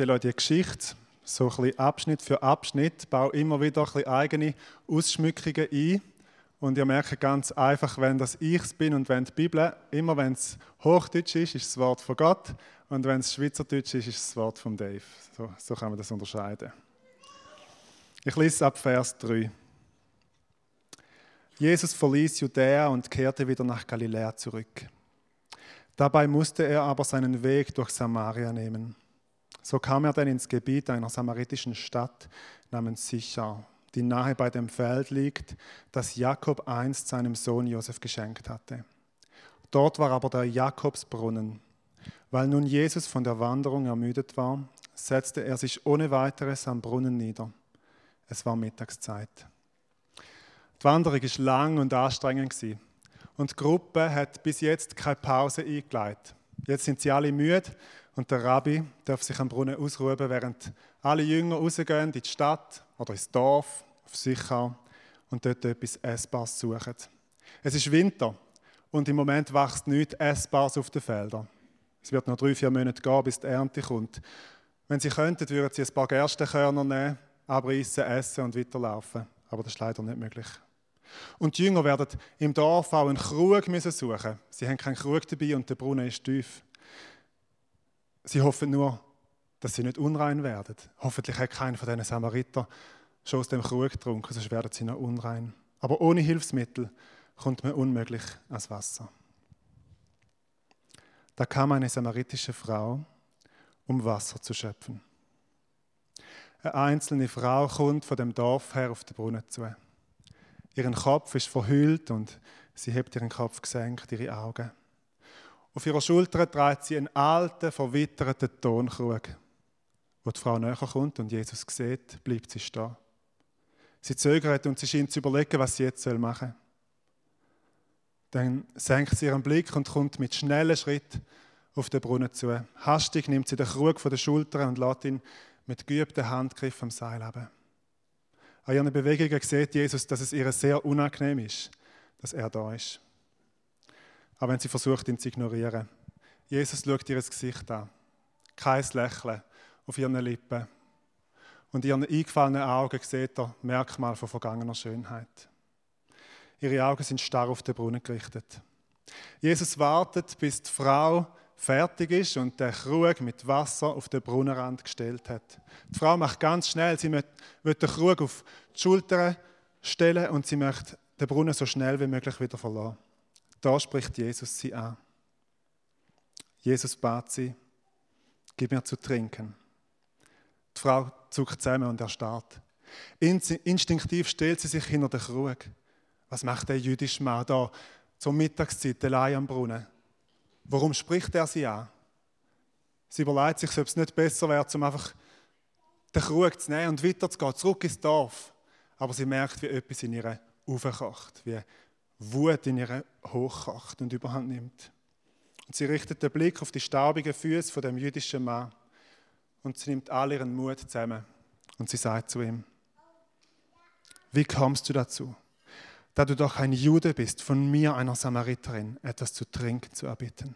erzähle euch die Geschichte, so ein bisschen Abschnitt für Abschnitt, baue immer wieder ein bisschen eigene Ausschmückungen ein. Und ihr merkt ganz einfach, wenn das ich bin und wenn die Bibel, immer wenn es Hochdeutsch ist, ist das Wort von Gott und wenn es Schweizerdeutsch ist, ist das Wort von Dave. So, so kann man das unterscheiden. Ich lese ab Vers 3. Jesus verließ Judäa und kehrte wieder nach Galiläa zurück. Dabei musste er aber seinen Weg durch Samaria nehmen. So kam er dann ins Gebiet einer samaritischen Stadt namens Sichar, die nahe bei dem Feld liegt, das Jakob einst seinem Sohn Josef geschenkt hatte. Dort war aber der Jakobsbrunnen. Weil nun Jesus von der Wanderung ermüdet war, setzte er sich ohne weiteres am Brunnen nieder. Es war Mittagszeit. Die Wanderung war lang und anstrengend. Und die Gruppe hat bis jetzt keine Pause eingeleitet. Jetzt sind sie alle müde und der Rabbi darf sich am Brunnen ausruhen, während alle Jünger rausgehen in die Stadt oder ins Dorf, auf Sicher und dort etwas Essbares suchen. Es ist Winter und im Moment wächst nichts Essbares auf den Feldern. Es wird noch drei, vier Monate gehen, bis die Ernte kommt. Wenn sie könnten, würden sie ein paar Gerstenkörner nehmen, abreißen, essen und weiterlaufen. Aber das ist leider nicht möglich. Und die Jünger werden im Dorf auch einen Krug müssen suchen. Sie haben keinen Krug dabei und der Brunnen ist tief. Sie hoffen nur, dass sie nicht unrein werden. Hoffentlich hat keiner von diesen Samariter schon aus dem Krug getrunken, sonst werden sie noch unrein. Aber ohne Hilfsmittel kommt man unmöglich ans Wasser. Da kam eine samaritische Frau, um Wasser zu schöpfen. Eine einzelne Frau kommt von dem Dorf her auf den Brunnen zu. Ihren Kopf ist verhüllt und sie hebt ihren Kopf gesenkt, ihre Augen. Auf ihrer Schulter trägt sie einen alten, verwitterten Tonkrug. Wo die Frau näher kommt und Jesus sieht, bleibt sie stehen. Sie zögert und sie scheint zu überlegen, was sie jetzt machen soll. Dann senkt sie ihren Blick und kommt mit schnellen Schritten auf den Brunnen zu. Hastig nimmt sie den Krug von der Schulter und lässt ihn mit geübtem Handgriff am Seil haben. An ihren Bewegungen sieht Jesus, dass es ihr sehr unangenehm ist, dass er da ist. Auch wenn sie versucht, ihn zu ignorieren. Jesus schaut ihr Gesicht an. Kein Lächeln auf ihren Lippen. Und ihren eingefallenen Augen sieht er Merkmal von vergangener Schönheit. Ihre Augen sind starr auf den Brunnen gerichtet. Jesus wartet, bis die Frau fertig ist und der Krug mit Wasser auf den Brunnenrand gestellt hat. Die Frau macht ganz schnell, sie möchte den Krug auf die Schulter stellen und sie möchte den Brunnen so schnell wie möglich wieder verlassen. Da spricht Jesus sie an. Jesus bat sie, gib mir zu trinken. Die Frau zuckt zusammen und erstarrt. Instinktiv stellt sie sich hinter den Krug. Was macht der jüdische Mann da zur Mittagszeit allein am Brunnen? Warum spricht er sie an? Sie überlegt sich, ob es nicht besser wäre, um einfach den Krug zu nehmen und weiterzugehen, zurück ins Dorf. Aber sie merkt, wie etwas in ihr aufkocht, wie Wut in ihr hochkocht und überhand nimmt. Und sie richtet den Blick auf die staubigen Füße von dem jüdischen Mann und sie nimmt all ihren Mut zusammen und sie sagt zu ihm, wie kommst du dazu? da du doch ein Jude bist, von mir, einer Samariterin, etwas zu trinken zu erbitten.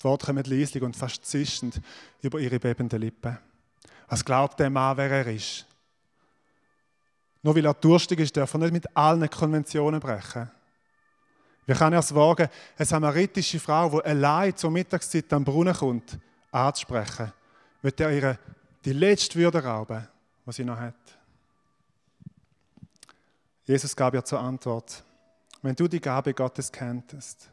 Die Worte kommen leislich und fast zischend über ihre bebende Lippen. Was glaubt der Mann, wer er ist? Nur weil er durstig ist, darf er nicht mit allen Konventionen brechen. Wie kann er es wagen, eine samaritische Frau, die allein zur Mittagszeit am Brunnen kommt, anzusprechen? Wird er ihr die letzte Würde rauben, was sie noch hat? Jesus gab ihr zur Antwort, wenn du die Gabe Gottes kenntest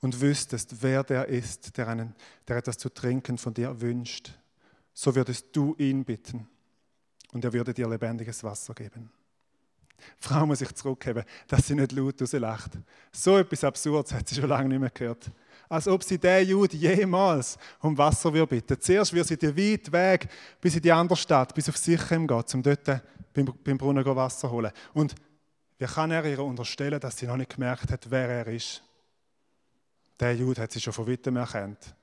und wüsstest, wer der ist, der, einen, der etwas zu trinken von dir wünscht, so würdest du ihn bitten und er würde dir lebendiges Wasser geben. Die Frau muss sich zurückheben, dass sie nicht laut rauslacht. So etwas Absurdes hat sie schon lange nicht mehr gehört. Als ob sie der Jude jemals um Wasser würde bitten. Zuerst würde sie den weiten Weg bis in die andere Stadt, bis auf Sichem gehen, um dort beim, Brunnen Wasser holen. Und wie kann er ihr unterstellen, dass sie noch nicht gemerkt hat, wer er ist? Der Jude hat sie schon von weitem erkannt.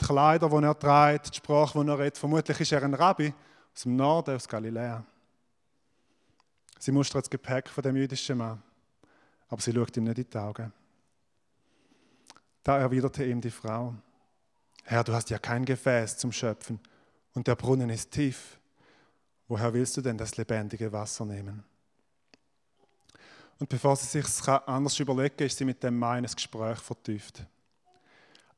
Die Kleider, die er trägt, die Sprache, die er redet, vermutlich ist er ein Rabbi aus dem Norden, aus Galiläa. Sie mustert das Gepäck von dem jüdischen Mann, aber sie schaut ihm nicht in die Augen. Da erwiderte ihm die Frau: Herr, du hast ja kein Gefäß zum Schöpfen und der Brunnen ist tief. Woher willst du denn das lebendige Wasser nehmen? Und bevor sie sich anders überlegen, ist sie mit dem Mann in ein Gespräch vertieft.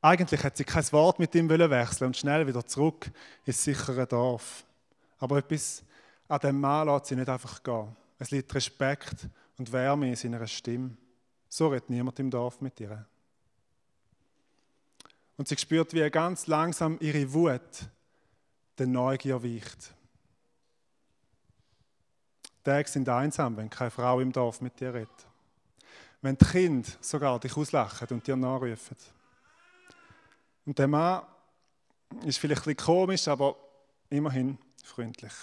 Eigentlich hat sie kein Wort mit ihm wechseln und schnell wieder zurück ins sichere Dorf. Aber etwas an dem Mann lässt sie nicht einfach gehen. Es liegt Respekt und Wärme in seiner Stimme. So redet niemand im Dorf mit ihr. Und sie spürt, wie ganz langsam ihre Wut der Neugier weicht. Tage sind einsam, wenn keine Frau im Dorf mit dir redet. Wenn die Kinder sogar dich auslachen und dir nachrufen. Und der Mann ist vielleicht ein bisschen komisch, aber immerhin freundlich.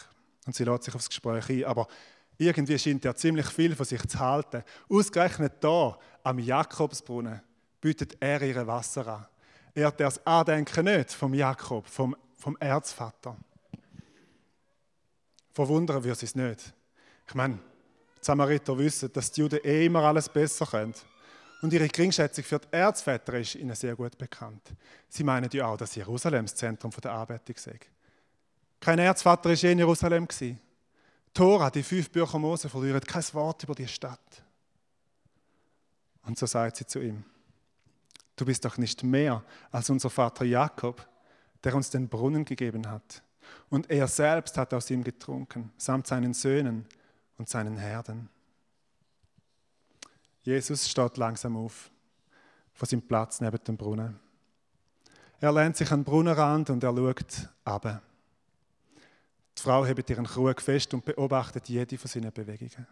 Und sie lässt sich aufs Gespräch ein. Aber irgendwie scheint er ziemlich viel von sich zu halten. Ausgerechnet da, am Jakobsbrunnen, bietet er ihr Wasser an. Er hat das Andenken nicht vom Jakob, vom, vom Erzvater. Verwundern wir es nicht. Ich meine, die Samariter wissen, dass die Juden eh immer alles besser können. Und ihre Geringschätzung für die Erzväter ist ihnen sehr gut bekannt. Sie meinen ja auch, dass Jerusalem das Zentrum der Anbetung sei. Kein Erzvater war je in Jerusalem. Tora, die fünf Bücher Mose, verlieren kein Wort über die Stadt. Und so sagt sie zu ihm, du bist doch nicht mehr als unser Vater Jakob, der uns den Brunnen gegeben hat. Und er selbst hat aus ihm getrunken, samt seinen Söhnen und seinen Herden. Jesus steht langsam auf von seinem Platz neben dem Brunnen. Er lehnt sich an den Brunnenrand und er schaut ab. Die Frau hebt ihren Krug fest und beobachtet jede von seinen Bewegungen.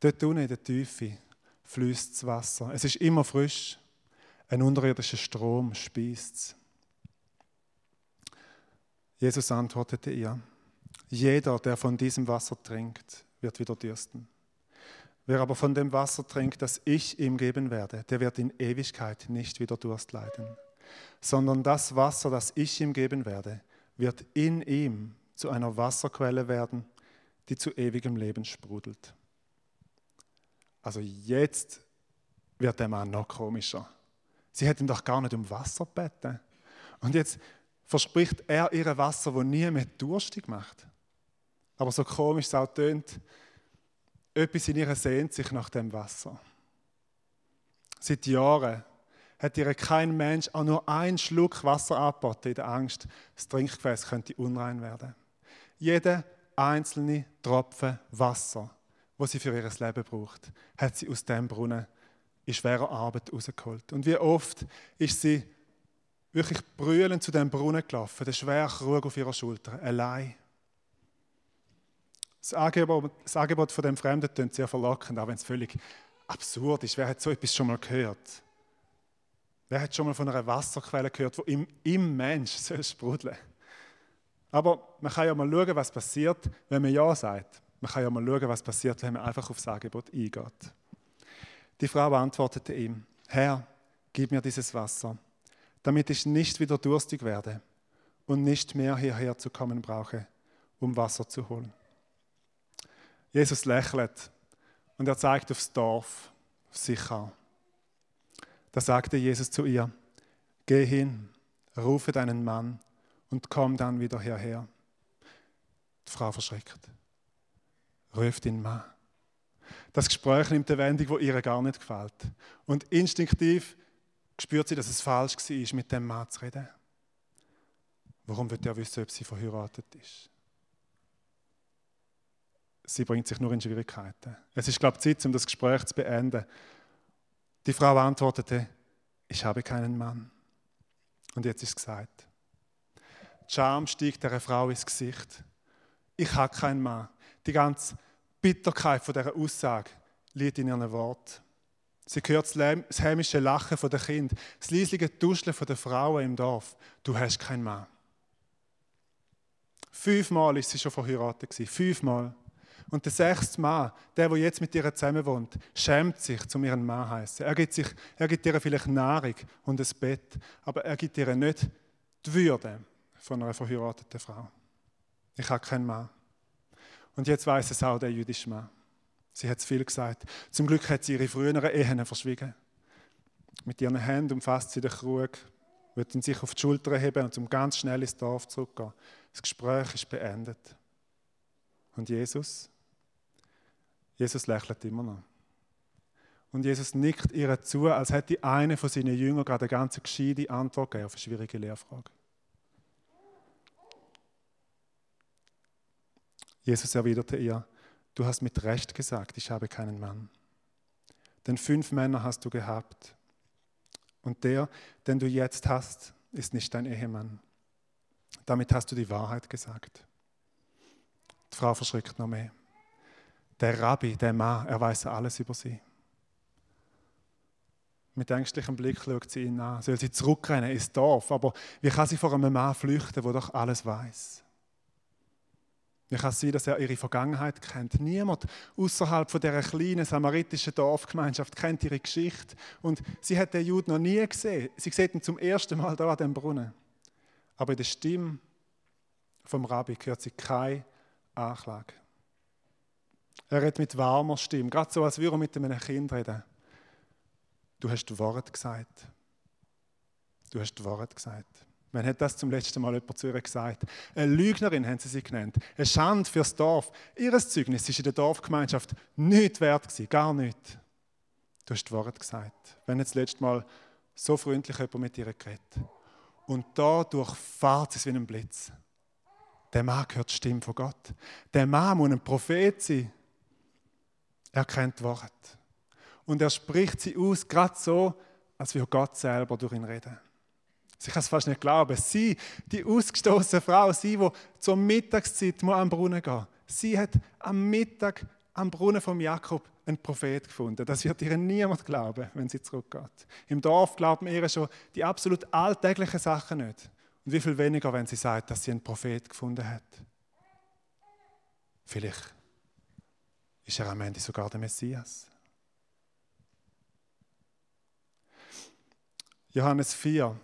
Dort unten in der Tiefe fließt das Wasser. Es ist immer frisch. Ein unterirdischer Strom speist es. Jesus antwortete ihr, jeder, der von diesem Wasser trinkt, wird wieder dürsten. Wer aber von dem Wasser trinkt, das ich ihm geben werde, der wird in Ewigkeit nicht wieder Durst leiden, sondern das Wasser, das ich ihm geben werde, wird in ihm zu einer Wasserquelle werden, die zu ewigem Leben sprudelt. Also jetzt wird der Mann noch komischer. Sie hätten doch gar nicht um Wasser gebeten. Und jetzt verspricht er ihr Wasser, wo nie mehr durstig macht. Aber so komisch es auch tönt, etwas in ihr sehnt sich nach dem Wasser. Seit Jahren hat ihr kein Mensch auch nur einen Schluck Wasser angeboten in der Angst, das Trinkgefäß könnte unrein werden. Jeder einzelne Tropfen Wasser, wo sie für ihr Leben braucht, hat sie aus dem Brunnen in schwerer Arbeit rausgeholt. Und wie oft ist sie wirklich brüllend zu dem Brunnen gelaufen, der schwere Krug auf ihrer Schulter, allein. Das Angebot, das Angebot von dem Fremden klingt sehr verlockend, auch wenn es völlig absurd ist. Wer hat so etwas schon mal gehört? Wer hat schon mal von einer Wasserquelle gehört, wo im, im Mensch soll sprudeln Aber man kann ja mal schauen, was passiert, wenn man Ja sagt. Man kann ja mal schauen, was passiert, wenn man einfach auf das Angebot eingeht. Die Frau antwortete ihm, Herr, gib mir dieses Wasser, damit ich nicht wieder durstig werde und nicht mehr hierher zu kommen brauche, um Wasser zu holen. Jesus lächelt und er zeigt aufs Dorf, auf Sichar. Da sagte Jesus zu ihr, geh hin, rufe deinen Mann und komm dann wieder hierher. Die Frau verschreckt, ruft ihn Mann. Das Gespräch nimmt eine Wendung, die ihr gar nicht gefällt. Und instinktiv spürt sie, dass es falsch war, mit dem Mann zu reden. Warum wird er wissen, ob sie verheiratet ist? Sie bringt sich nur in Schwierigkeiten. Es ist, glaube ich, Zeit, um das Gespräch zu beenden. Die Frau antwortete, ich habe keinen Mann. Und jetzt ist es gesagt. Die Scham stieg der Frau ins Gesicht. Ich habe keinen Mann. Die ganze Bitterkeit von dieser Aussage liegt in ihren Wort. Sie hört das hämische Lachen der Kind, das leisliche Tuscheln der Frauen im Dorf. Du hast keinen Mann. Fünfmal ist sie schon verheiratet Fünfmal. Und der sechste Mann, der, der jetzt mit ihr zusammen wohnt, schämt sich, zum ihren Mann heißen. Er er gibt ihr vielleicht Nahrung und ein Bett, aber er gibt ihr nicht die Würde von einer verheirateten Frau. Ich habe keinen Mann. Und jetzt weiß es auch der jüdische Mann. Sie hat es viel gesagt. Zum Glück hat sie ihre früheren Ehen verschwiegen. Mit ihren Händen umfasst sie den Krug, wollten sich auf die Schulter heben und zum ganz schnell ins Dorf zurückgehen. Das Gespräch ist beendet. Und Jesus? Jesus lächelt immer noch. Und Jesus nickt ihr zu, als hätte eine von seinen Jüngern gerade eine ganz gescheite Antwort gegeben auf eine schwierige Lehrfrage. Jesus erwiderte ihr, du hast mit Recht gesagt, ich habe keinen Mann. Denn fünf Männer hast du gehabt. Und der, den du jetzt hast, ist nicht dein Ehemann. Damit hast du die Wahrheit gesagt. Die Frau verschrickt noch mehr. Der Rabbi, der Mann, er weiß alles über sie. Mit ängstlichem Blick schaut sie ihn an. Soll sie zurückrennen ins Dorf? Aber wie kann sie vor einem Mann flüchten, der doch alles weiß? Wie kann sein, dass er ihre Vergangenheit kennt? Niemand außerhalb von dieser kleinen samaritischen Dorfgemeinschaft kennt ihre Geschichte. Und sie hat den Juden noch nie gesehen. Sie sieht ihn zum ersten Mal da an dem Brunnen. Aber in der Stimme vom Rabbi hört sie keine Anklage. Er redet mit warmer Stimme, gerade so, als würde er mit einem Kind reden. Du hast Wort gesagt. Du hast Wort gesagt. Wann hat das zum letzten Mal jemand zu ihr gesagt? Eine Lügnerin haben sie sie genannt. Eine Schande fürs Dorf. Ihres Zeugnis ist in der Dorfgemeinschaft nicht wert gewesen, gar nicht. Du hast Wort gesagt. Wenn jetzt das letzte Mal so freundlich jemand mit ihr geredet. Und da durchfahrt es wie ein Blitz. Der Mann hört die Stimme von Gott. Der Mann muss ein Prophet sein. Er kennt Wort. Und er spricht sie aus, gerade so, als würde Gott selber durch ihn reden. Ich kann es fast nicht glauben. Sie, die ausgestoßene Frau, sie, die zur Mittagszeit am Brunnen gehen sie hat am Mittag am Brunnen von Jakob einen Prophet gefunden. Das wird ihr niemand glauben, wenn sie zurückgeht. Im Dorf glauben ihr schon die absolut alltäglichen Sachen nicht. Und wie viel weniger, wenn sie sagt, dass sie einen Prophet gefunden hat. Vielleicht ist er am Ende sogar der Messias. Johannes 4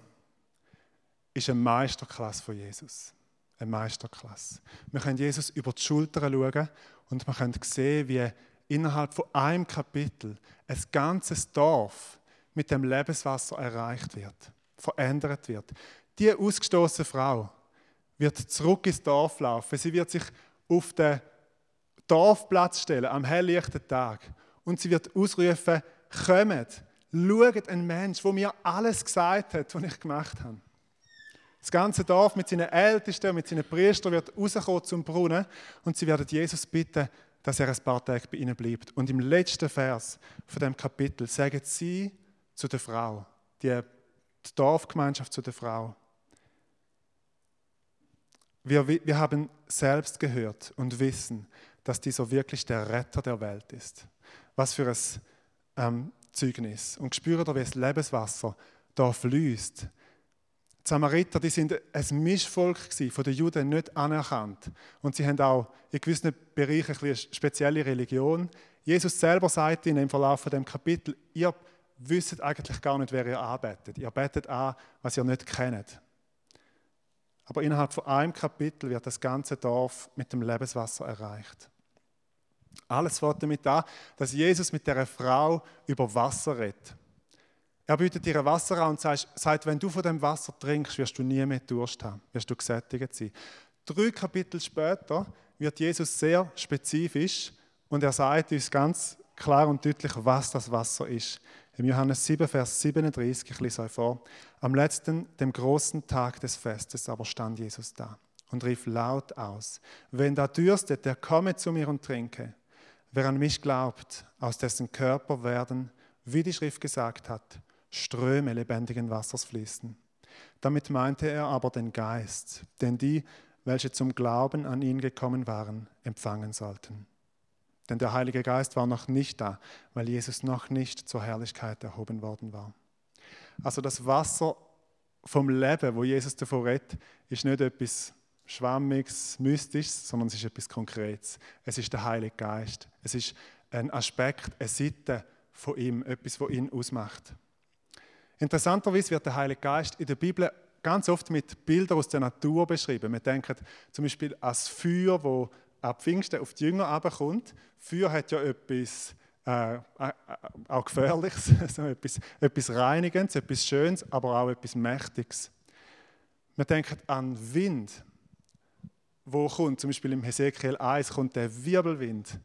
ist eine Meisterklasse von Jesus. Eine Meisterklasse. Wir können Jesus über die Schulter schauen und wir können sehen, wie innerhalb von einem Kapitel ein ganzes Dorf mit dem Lebenswasser erreicht wird, verändert wird. Die ausgestoßene Frau wird zurück ins Dorf laufen. Sie wird sich auf den Dorfplatz stellen am helllichten Tag und sie wird ausrufen: Kommt, schaut einen Mensch, der mir alles gesagt hat, was ich gemacht habe. Das ganze Dorf mit seinen Ältesten und mit seinen Priestern wird rauskommen zum Brunnen und sie werden Jesus bitten, dass er ein paar Tage bei ihnen bleibt. Und im letzten Vers von dem Kapitel sagen sie zu der Frau, die, Dorfgemeinschaft zu der Frau, wir, wir haben selbst gehört und wissen, dass dieser wirklich der Retter der Welt ist. Was für ein ähm, Zeugnis. Und spürt ihr, wie das Lebenswasser da fließt die Samariter, die sind ein Mischvolk von den Juden nicht anerkannt. Und sie haben auch in gewissen Bereichen eine spezielle Religion. Jesus selber sagt ihnen im Verlauf von dem Kapitel, ihr wisst eigentlich gar nicht, wer ihr arbeitet. Ihr betet an, was ihr nicht kennt. Aber innerhalb von einem Kapitel wird das ganze Dorf mit dem Lebenswasser erreicht. Alles fängt damit an, dass Jesus mit der Frau über Wasser redet. Er bietet dir Wasser an und sagt, wenn du von dem Wasser trinkst, wirst du nie mehr Durst haben, wirst du gesättigt sein. Drei Kapitel später wird Jesus sehr spezifisch und er sagt uns ganz klar und deutlich, was das Wasser ist. Im Johannes 7, Vers 37, ich lese euch vor. Am letzten, dem großen Tag des Festes aber stand Jesus da und rief laut aus, wenn da dürstet, der komme zu mir und trinke. Wer an mich glaubt, aus dessen Körper werden, wie die Schrift gesagt hat, Ströme lebendigen Wassers fließen. Damit meinte er aber den Geist, den die, welche zum Glauben an ihn gekommen waren, empfangen sollten. Denn der Heilige Geist war noch nicht da, weil Jesus noch nicht zur Herrlichkeit erhoben worden war. Also das Wasser vom Leben, wo Jesus davor redet, ist nicht etwas Schwammiges, Mystisches, sondern es ist etwas Konkretes. Es ist der Heilige Geist. Es ist ein Aspekt, eine Seite von ihm, etwas, was ihn ausmacht. Interessanterweise wird der Heilige Geist in der Bibel ganz oft mit Bildern aus der Natur beschrieben. Wir denken zum Beispiel an das Feuer, das ab Pfingsten auf die Jünger herabkommt. Feuer hat ja etwas äh, äh, auch Gefährliches, so etwas, etwas Reinigendes, etwas Schönes, aber auch etwas Mächtiges. Wir denken an Wind, wo kommt, zum Beispiel im Hesekiel 1 kommt der Wirbelwind.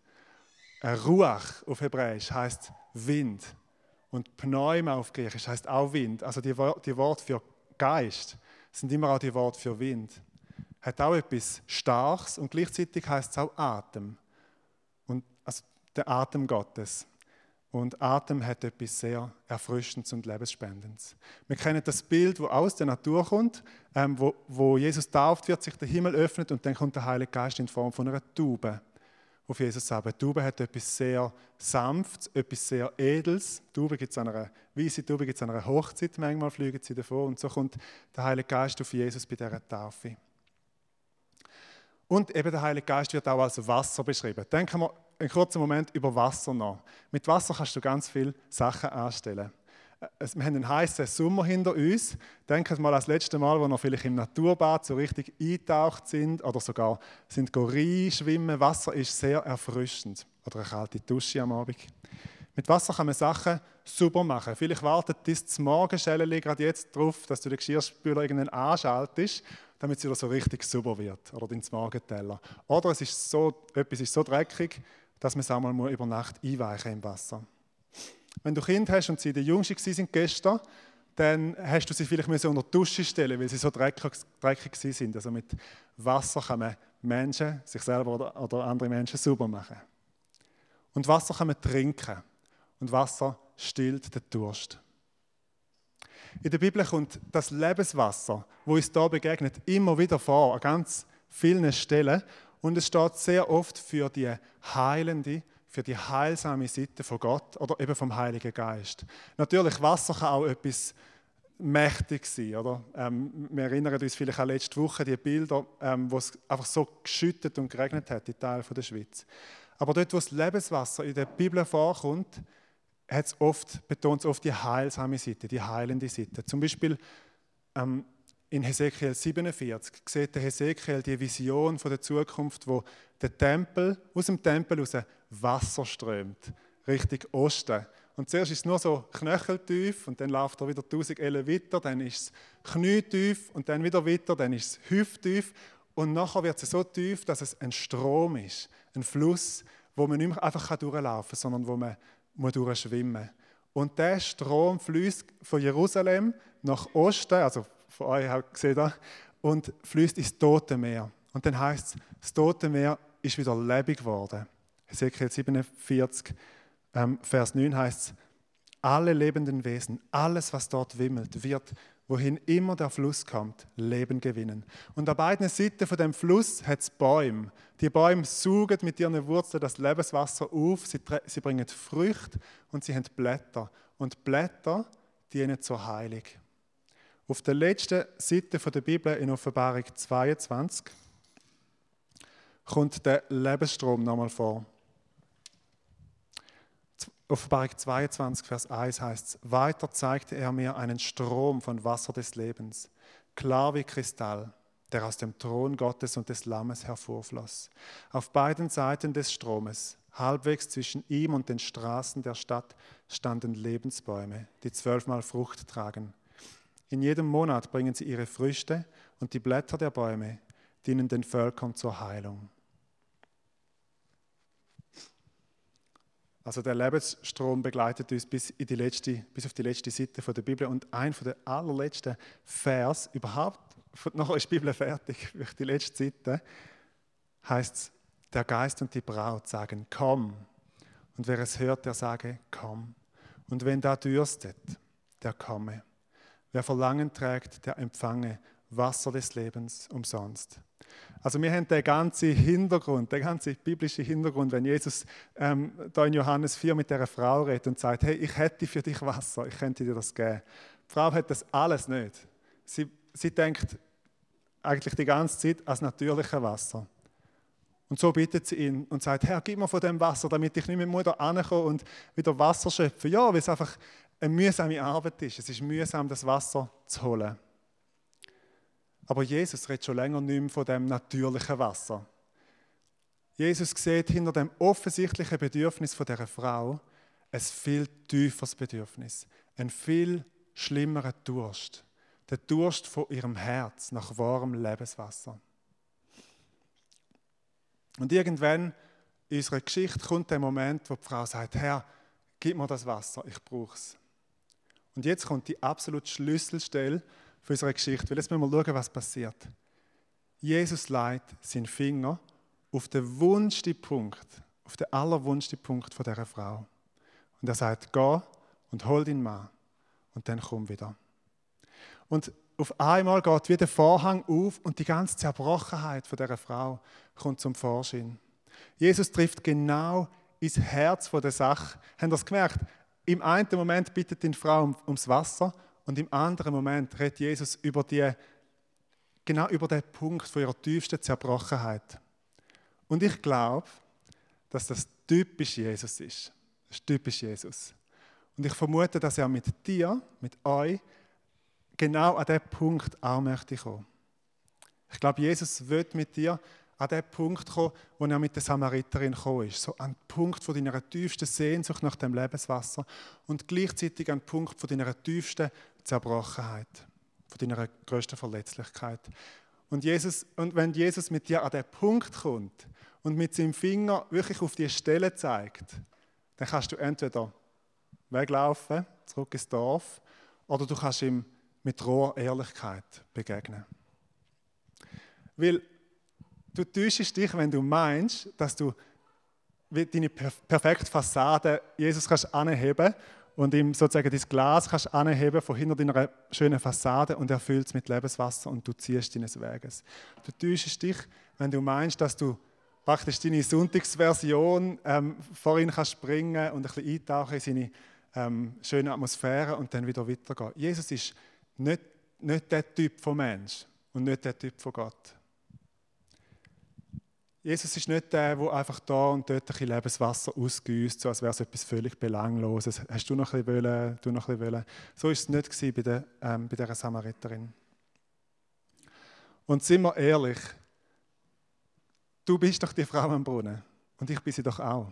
Ruach auf Hebräisch heißt Wind und Pneuma auf Griechisch heißt auch Wind. Also die, die Worte für Geist sind immer auch die Worte für Wind. Hat auch etwas Starkes und gleichzeitig heißt es auch Atem. Und also der Atem Gottes. Und Atem hat etwas sehr Erfrischendes und Lebensspendendes. Wir kennen das Bild, wo aus der Natur kommt, ähm, wo, wo Jesus tauft wird, sich der Himmel öffnet und dann kommt der Heilige Geist in Form von einer Taube auf Jesus ab. Die Taube hat etwas sehr Sanftes, etwas sehr Edles. Die Taube gibt es an einer, weisse Taube gibt es an einer Hochzeit, manchmal fliegen sie davor und so kommt der Heilige Geist auf Jesus bei dieser Taufe. Und eben der Heilige Geist wird auch als Wasser beschrieben. Denken wir einen kurzen Moment über Wasser nach. Mit Wasser kannst du ganz viele Sachen anstellen. Wir haben einen heißen Sommer hinter uns. Denken mal an das letzte Mal, wo wir vielleicht im Naturbad so richtig eingetaucht sind oder sogar sind schwimmen. Wasser ist sehr erfrischend. Oder eine kalte Dusche am Abend. Mit Wasser kann man Sachen super machen. Vielleicht wartet das Morgenschälchen gerade jetzt darauf, dass du den Geschirrspüler irgendwann anschaltest damit es wieder so richtig sauber wird oder ins Morgenteller. Oder es ist so, etwas ist so dreckig, dass man es einmal muss über Nacht einweichen im Wasser. Wenn du Kind hast und sie die Jüngste sind gestern, dann hast du sie vielleicht unter die Dusche stellen, weil sie so dreckig, dreckig sind. Also mit Wasser kann man Menschen, sich selber oder, oder andere Menschen sauber machen. Und Wasser kann man trinken. Und Wasser stillt den Durst. In der Bibel kommt das Lebenswasser, wo uns da begegnet, immer wieder vor, an ganz vielen Stellen. Und es steht sehr oft für die heilende, für die heilsame Seite von Gott oder eben vom Heiligen Geist. Natürlich, Wasser kann auch etwas mächtig sein. Oder? Ähm, wir erinnern uns vielleicht an letzte Woche die Bilder, ähm, wo es einfach so geschüttet und geregnet hat in Teilen der Schweiz. Aber dort, wo das Lebenswasser in der Bibel vorkommt, hat oft, betont es oft die heilsame Seite, die heilende Seite. Zum Beispiel ähm, in Hesekiel 47 sieht der Hesekiel die Vision von der Zukunft, wo der Tempel, aus dem Tempel aus Wasser strömt, Richtung Osten. Und zuerst ist es nur so knöcheltief und dann läuft er wieder 1000 Ellen weiter, dann ist es knietief und dann wieder weiter, dann ist es hüfttief und nachher wird es so tief, dass es ein Strom ist, ein Fluss, wo man nicht mehr einfach durchlaufen kann, sondern wo man muss durchschwimmen. Und der Strom fließt von Jerusalem nach Osten, also von euch habt gesehen da, und fließt ins Tote Meer. Und dann heißt es, das Tote Meer ist wieder lebendig geworden. Ezekiel 47, ähm, Vers 9 heißt es, alle lebenden Wesen, alles, was dort wimmelt, wird wohin immer der Fluss kommt, Leben gewinnen. Und an beiden Seiten von dem Fluss hat es Bäume. Die Bäume saugen mit ihren Wurzeln das Lebenswasser auf, sie, sie bringen Früchte und sie haben Blätter. Und Blätter dienen zur Heilung. Auf der letzten Seite der Bibel in Offenbarung 22 kommt der Lebensstrom nochmal vor. Offenbarung 22, Vers 1 heißt es, weiter zeigte er mir einen Strom von Wasser des Lebens, klar wie Kristall, der aus dem Thron Gottes und des Lammes hervorfloss. Auf beiden Seiten des Stromes, halbwegs zwischen ihm und den Straßen der Stadt, standen Lebensbäume, die zwölfmal Frucht tragen. In jedem Monat bringen sie ihre Früchte und die Blätter der Bäume dienen den Völkern zur Heilung. Also der Lebensstrom begleitet uns bis, in die letzte, bis auf die letzte Seite der Bibel. Und ein von der allerletzten Vers überhaupt, nachher ist die Bibel fertig, durch die letzte Seite, heißt es, der Geist und die Braut sagen, komm. Und wer es hört, der sage, komm. Und wenn da dürstet, der komme. Wer Verlangen trägt, der empfange Wasser des Lebens umsonst. Also wir haben den ganzen Hintergrund, den ganzen biblischen Hintergrund, wenn Jesus ähm, da in Johannes 4 mit der Frau redet und sagt, hey, ich hätte für dich Wasser, ich könnte dir das geben. Die Frau hat das alles nicht. Sie, sie denkt eigentlich die ganze Zeit als natürliches Wasser. Und so bittet sie ihn und sagt, Herr, gib mir von dem Wasser, damit ich nicht mit Mutter ankomme und wieder Wasser schöpfe. Ja, weil es einfach eine mühsame Arbeit ist. Es ist mühsam, das Wasser zu holen. Aber Jesus redet schon länger nicht mehr von dem natürlichen Wasser. Jesus sieht hinter dem offensichtlichen Bedürfnis von dieser Frau ein viel tieferes Bedürfnis, ein viel schlimmerer Durst. Der Durst von ihrem Herz nach warmem Lebenswasser. Und irgendwann in unserer Geschichte kommt der Moment, wo die Frau sagt, Herr, gib mir das Wasser, ich brauche es. Und jetzt kommt die absolute Schlüsselstelle für unsere Geschichte, weil jetzt müssen wir schauen, was passiert. Jesus leitet seinen Finger auf den wunschsten Punkt, auf den allerwunschsten Punkt von dieser Frau. Und er sagt, geh und hol deinen Mann und dann komm wieder. Und auf einmal geht wieder der Vorhang auf und die ganze Zerbrochenheit von dieser Frau kommt zum Vorschein. Jesus trifft genau ins Herz der Sache. Haben ihr das gemerkt? Im einen Moment bittet die Frau ums Wasser und im anderen Moment redet Jesus über die, genau über den Punkt von ihrer tiefsten Zerbrochenheit. Und ich glaube, dass das typisch Jesus ist. Das ist typisch Jesus. Und ich vermute, dass er mit dir, mit euch, genau an diesen Punkt auch möchte kommen. Ich glaube, Jesus wird mit dir an den Punkt kommen, wo er mit der Samariterin gekommen ist. So an den Punkt von deiner tiefsten Sehnsucht nach dem Lebenswasser und gleichzeitig an den Punkt von deiner tiefsten Zerbrochenheit, von deiner größten Verletzlichkeit. Und, Jesus, und wenn Jesus mit dir an den Punkt kommt und mit seinem Finger wirklich auf die Stelle zeigt, dann kannst du entweder weglaufen, zurück ins Dorf, oder du kannst ihm mit roher Ehrlichkeit begegnen. Weil du täuschst dich, wenn du meinst, dass du deine perfekte Fassade Jesus kannst anheben und ihm sozusagen das Glas kannst anheben von hinter deiner schönen Fassade und er füllt es mit Lebenswasser und du ziehst deines Weges. Du täuschst dich, wenn du meinst, dass du praktisch deine Sonntagsversion ähm, vor ihn kannst springen und ein bisschen eintauchen in seine ähm, schöne Atmosphäre und dann wieder weitergehen. Jesus ist nicht, nicht der Typ von Mensch und nicht der Typ von Gott. Jesus ist nicht der, der einfach da und dort ein bisschen Lebenswasser ausgießt, so als wäre es etwas völlig Belangloses. Hast du noch ein bisschen wollen, du noch ein bisschen wollen. So war es nicht bei, der, ähm, bei dieser Samariterin. Und sind wir ehrlich, du bist doch die Frau am Brunnen und ich bin sie doch auch.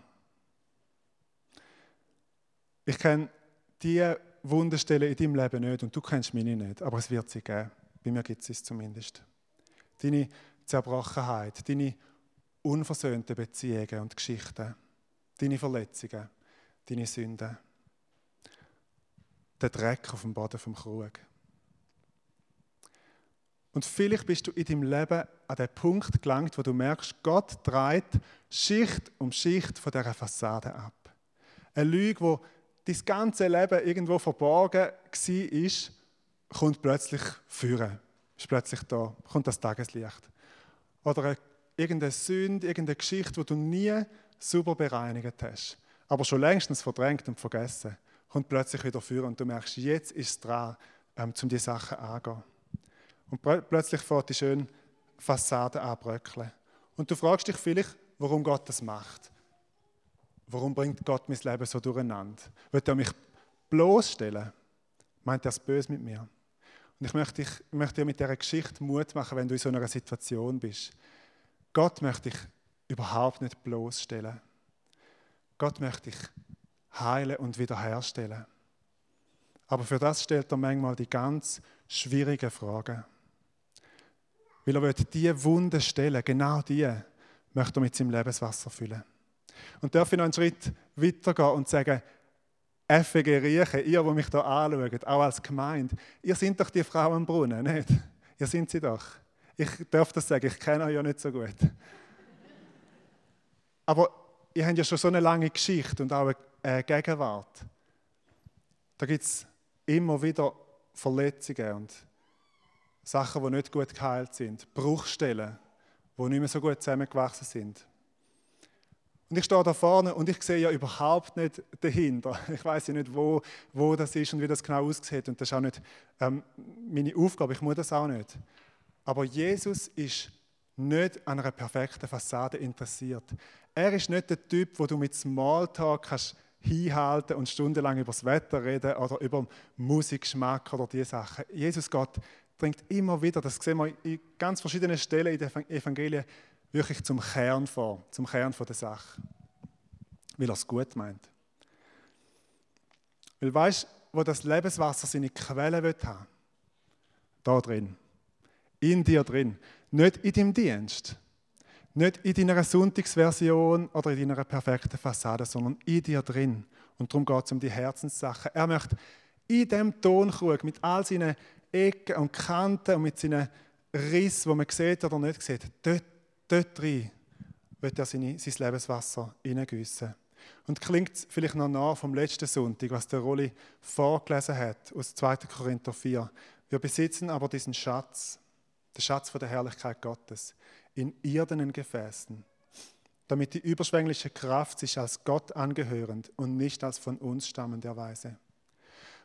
Ich kenne die Wunderstellen in deinem Leben nicht und du kennst meine nicht, aber es wird sie geben. Bei mir gibt es es zumindest. Deine Zerbrochenheit, deine unversöhnten Beziehungen und Geschichten, deine Verletzungen, deine Sünden, der Dreck auf dem Boden vom Krug. Und vielleicht bist du in deinem Leben an den Punkt gelangt, wo du merkst, Gott treibt Schicht um Schicht von dieser Fassade ab. Eine Lüge, wo dein ganze Leben irgendwo verborgen war, kommt plötzlich führen. Ist plötzlich da, kommt das Tageslicht. Oder irgendeine Sünde, irgendeine Geschichte, die du nie super bereinigt hast, aber schon längstens verdrängt und vergessen, kommt plötzlich wieder führen und du merkst, jetzt ist es dran, ähm, um die Sachen anzugehen. Und plötzlich fährt die schöne Fassade anbröckeln. Und du fragst dich vielleicht, warum Gott das macht. Warum bringt Gott mein Leben so durcheinander? Wird er mich bloßstellen? Meint er es böse mit mir? Und ich möchte, ich möchte dir mit dieser Geschichte Mut machen, wenn du in so einer Situation bist. Gott möchte dich überhaupt nicht bloßstellen. Gott möchte dich heilen und wiederherstellen. Aber für das stellt er manchmal die ganz schwierigen Fragen. Weil er will die Wunden stellen, genau die möchte er mit seinem Lebenswasser füllen. Und darf ich noch einen Schritt weitergehen und sagen, FG Riechen, ihr, die mich hier anschaut, auch als Gemeinde, ihr seid doch die Frau am Brunnen, nicht? Ihr seid sie doch. Ich darf das sagen, ich kenne euch ja nicht so gut. Aber ihr habt ja schon so eine lange Geschichte und auch eine Gegenwart. Da gibt es immer wieder Verletzungen und Sachen, die nicht gut geheilt sind, Bruchstellen, die nicht mehr so gut zusammengewachsen sind. Und ich stehe da vorne und ich sehe ja überhaupt nicht dahinter. Ich weiß ja nicht, wo, wo das ist und wie das genau aussieht. Und das ist auch nicht ähm, meine Aufgabe, ich muss das auch nicht. Aber Jesus ist nicht an einer perfekten Fassade interessiert. Er ist nicht der Typ, wo du mit Smalltalk kannst hinhalten und stundenlang über das Wetter reden oder über Musikgeschmack oder diese Sachen. Jesus Gott bringt immer wieder, das sehen wir in ganz verschiedenen Stellen in den Evangelien, wirklich zum Kern vor, zum Kern der Sache, weil er es gut meint. Weil weißt du, wo das Lebenswasser seine Quelle will haben? Da drin. In dir drin. Nicht in deinem Dienst. Nicht in deiner Sonntagsversion oder in deiner perfekten Fassade, sondern in dir drin. Und darum geht es um die Herzenssachen. Er möchte in dem Tonkrug mit all seinen Ecken und Kanten und mit seinen Rissen, die man sieht oder nicht sieht, dort, dort drin wird er seine, sein Lebenswasser hineingüssen. Und klingt vielleicht noch nach vom letzten Sonntag, was der Rolli vorgelesen hat aus 2. Korinther 4. Wir besitzen aber diesen Schatz, den Schatz von der Herrlichkeit Gottes, in irdenen Gefäßen, damit die überschwängliche Kraft sich als Gott angehörend und nicht als von uns stammend erweise.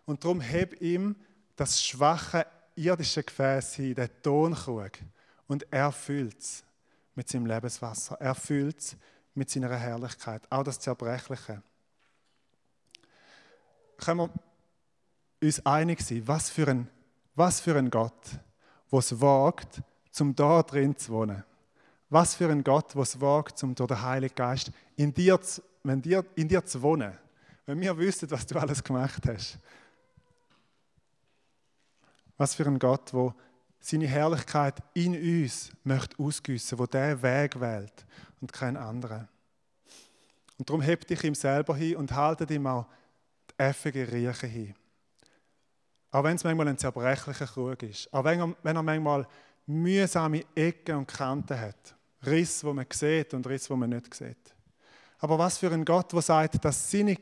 Und darum heb ihm das schwache irdische Gefäß hin, den Tonkrug, und er füllt es mit seinem Lebenswasser. Er füllt es mit seiner Herrlichkeit, auch das Zerbrechliche. Können wir uns einig sein, was für ein, was für ein Gott, der es wagt, zum da drin zu wohnen. Was für ein Gott, es wagt, zum durch den Heiligen Geist in dir, zu, wenn dir, in dir zu wohnen. Wenn wir wüssten, was du alles gemacht hast. Was für ein Gott, der seine Herrlichkeit in uns möchte ausgüssen, wo der Weg wählt und kein anderer. Und darum hebt dich ihm selber hin und haltet ihm auch die effige Rieche hin. Auch wenn es manchmal ein zerbrechlicher Krug ist, auch wenn er, manchmal mühsame Ecken und Kanten hat, Riss, wo man sieht und Riss, wo man nicht sieht. Aber was für ein Gott, der sagt, dass seine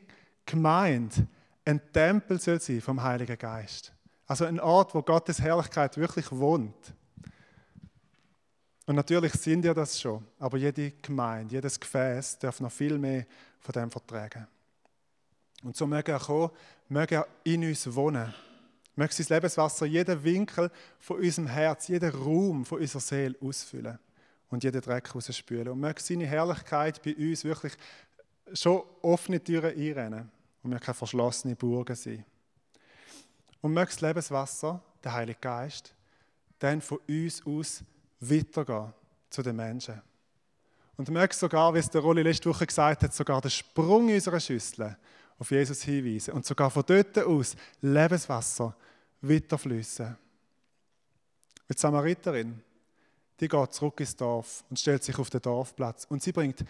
Gemeinde ein Tempel soll sein vom Heiligen Geist. Also ein Ort, wo Gottes Herrlichkeit wirklich wohnt. Und natürlich sind ja das schon, aber jede Gemeinde, jedes Gefäß darf noch viel mehr von dem vertragen. Und so möge er kommen, möge er in uns wohnen. Möge sein Lebenswasser jeden Winkel von unserem Herz, jeden Raum von unserer Seele ausfüllen und jeden Dreck rausspülen. Und möge seine Herrlichkeit bei uns wirklich schon offene Türen einrennen und wir keine verschlossene Burgen sein. Und möge das Lebenswasser, der Heilige Geist, dann von uns aus weitergehen zu den Menschen. Und möge sogar, wie es der Rolli letzte Woche gesagt hat, sogar der Sprung unserer Schüssel auf Jesus hinweisen und sogar von dort aus Lebenswasser weiterfließen. Die Samariterin, die geht zurück ins Dorf und stellt sich auf den Dorfplatz und sie bringt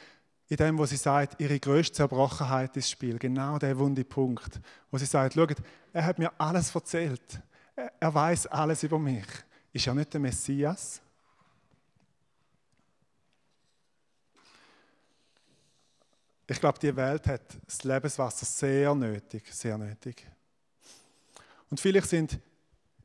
in dem, wo sie sagt, ihre größte Zerbrochenheit ins Spiel. Genau der wunde Punkt, wo sie sagt, schaut, er hat mir alles erzählt. Er weiß alles über mich. Ist er nicht der Messias? Ich glaube, die Welt hat das Lebenswasser sehr nötig, sehr nötig. Und vielleicht sind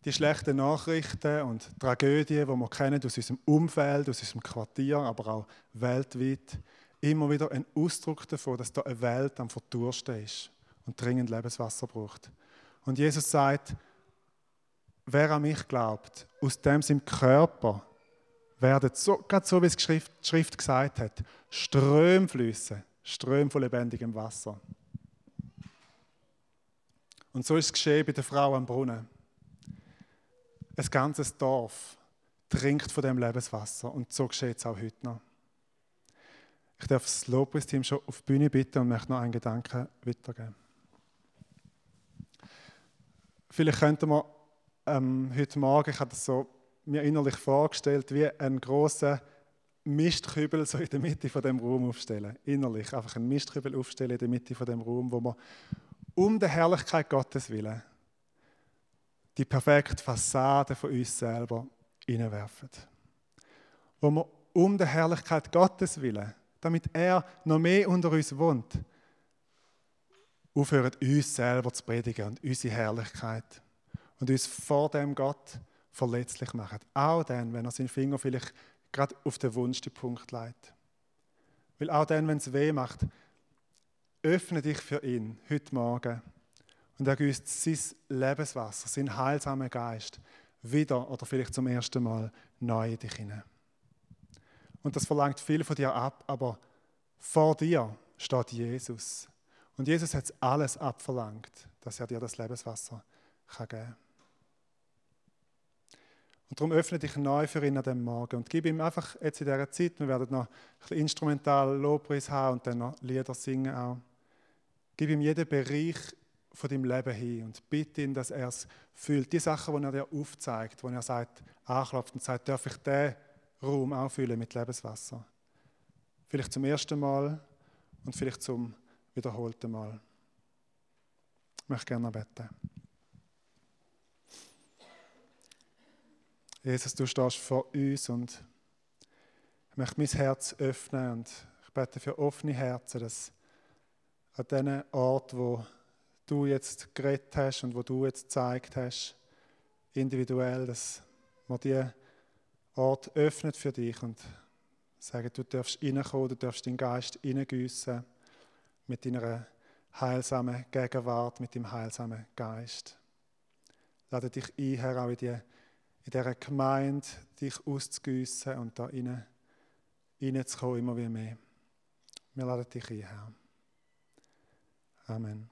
die schlechten Nachrichten und Tragödien, die wir kennen aus unserem Umfeld, aus unserem Quartier, aber auch weltweit, immer wieder ein Ausdruck davon, dass da eine Welt am Verdursten ist und dringend Lebenswasser braucht. Und Jesus sagt, wer an mich glaubt, aus dem seinem Körper werden, so, gerade so wie es die Schrift, die Schrift gesagt hat, Ströme fließen, Ströme von lebendigem Wasser. Und so ist es geschehen bei der Frau am Brunnen. Ein ganzes Dorf trinkt von dem Lebenswasser und so geschieht es auch heute noch. Ich darf das Lobpreisteam schon auf die Bühne bitten und möchte noch einen Gedanken weitergeben. Vielleicht könnten wir ähm, heute Morgen, ich habe das so mir innerlich vorgestellt, wie einen großen Mistkübel so in der Mitte von dem Raum aufstellen. Innerlich einfach einen Mistkübel aufstellen in der Mitte von dem Raum, wo wir um der Herrlichkeit Gottes willen die perfekte Fassade von uns selber hineinwerfen. Wo wir um der Herrlichkeit Gottes willen damit er noch mehr unter uns wohnt, aufhören, uns selber zu predigen und unsere Herrlichkeit und uns vor dem Gott verletzlich machen. Auch dann, wenn er seinen Finger vielleicht gerade auf den wunschsten Punkt legt. Weil auch dann, wenn es weh macht, öffne dich für ihn heute Morgen und er gießt sein Lebenswasser, sein heilsamer Geist wieder oder vielleicht zum ersten Mal neu in dich hinein. Und das verlangt viel von dir ab, aber vor dir steht Jesus. Und Jesus hat alles abverlangt, dass er dir das Lebenswasser kann geben kann. Und darum öffne dich neu für ihn an dem Morgen und gib ihm einfach jetzt in dieser Zeit, wir werden noch ein bisschen instrumental Lobpreis haben und dann noch Lieder singen auch. Gib ihm jeden Bereich von deinem Leben hin und bitte ihn, dass er es fühlt. Die Sachen, die er dir aufzeigt, wo er sagt, anklopft und sagt, darf ich diesen Raum auch füllen mit Lebenswasser? Vielleicht zum ersten Mal und vielleicht zum wiederholten Mal. Ich möchte gerne beten. Jesus, du stehst vor uns und ich möchte mein Herz öffnen und ich bete für offene Herzen, dass an diesem Ort, wo du jetzt geredet hast und wo du jetzt gezeigt hast, individuell, dass man diesen Ort öffnet für dich und sagen, du darfst reinkommen, du darfst deinen Geist reingüssen mit deiner heilsamen Gegenwart, mit dem heilsamen Geist. Lade dich ein, Herr, auch in, die, in dieser Gemeinde, dich auszugüssen und da rein, reinzukommen, immer wie mehr. Wir laden dich ein, Herr. Amen.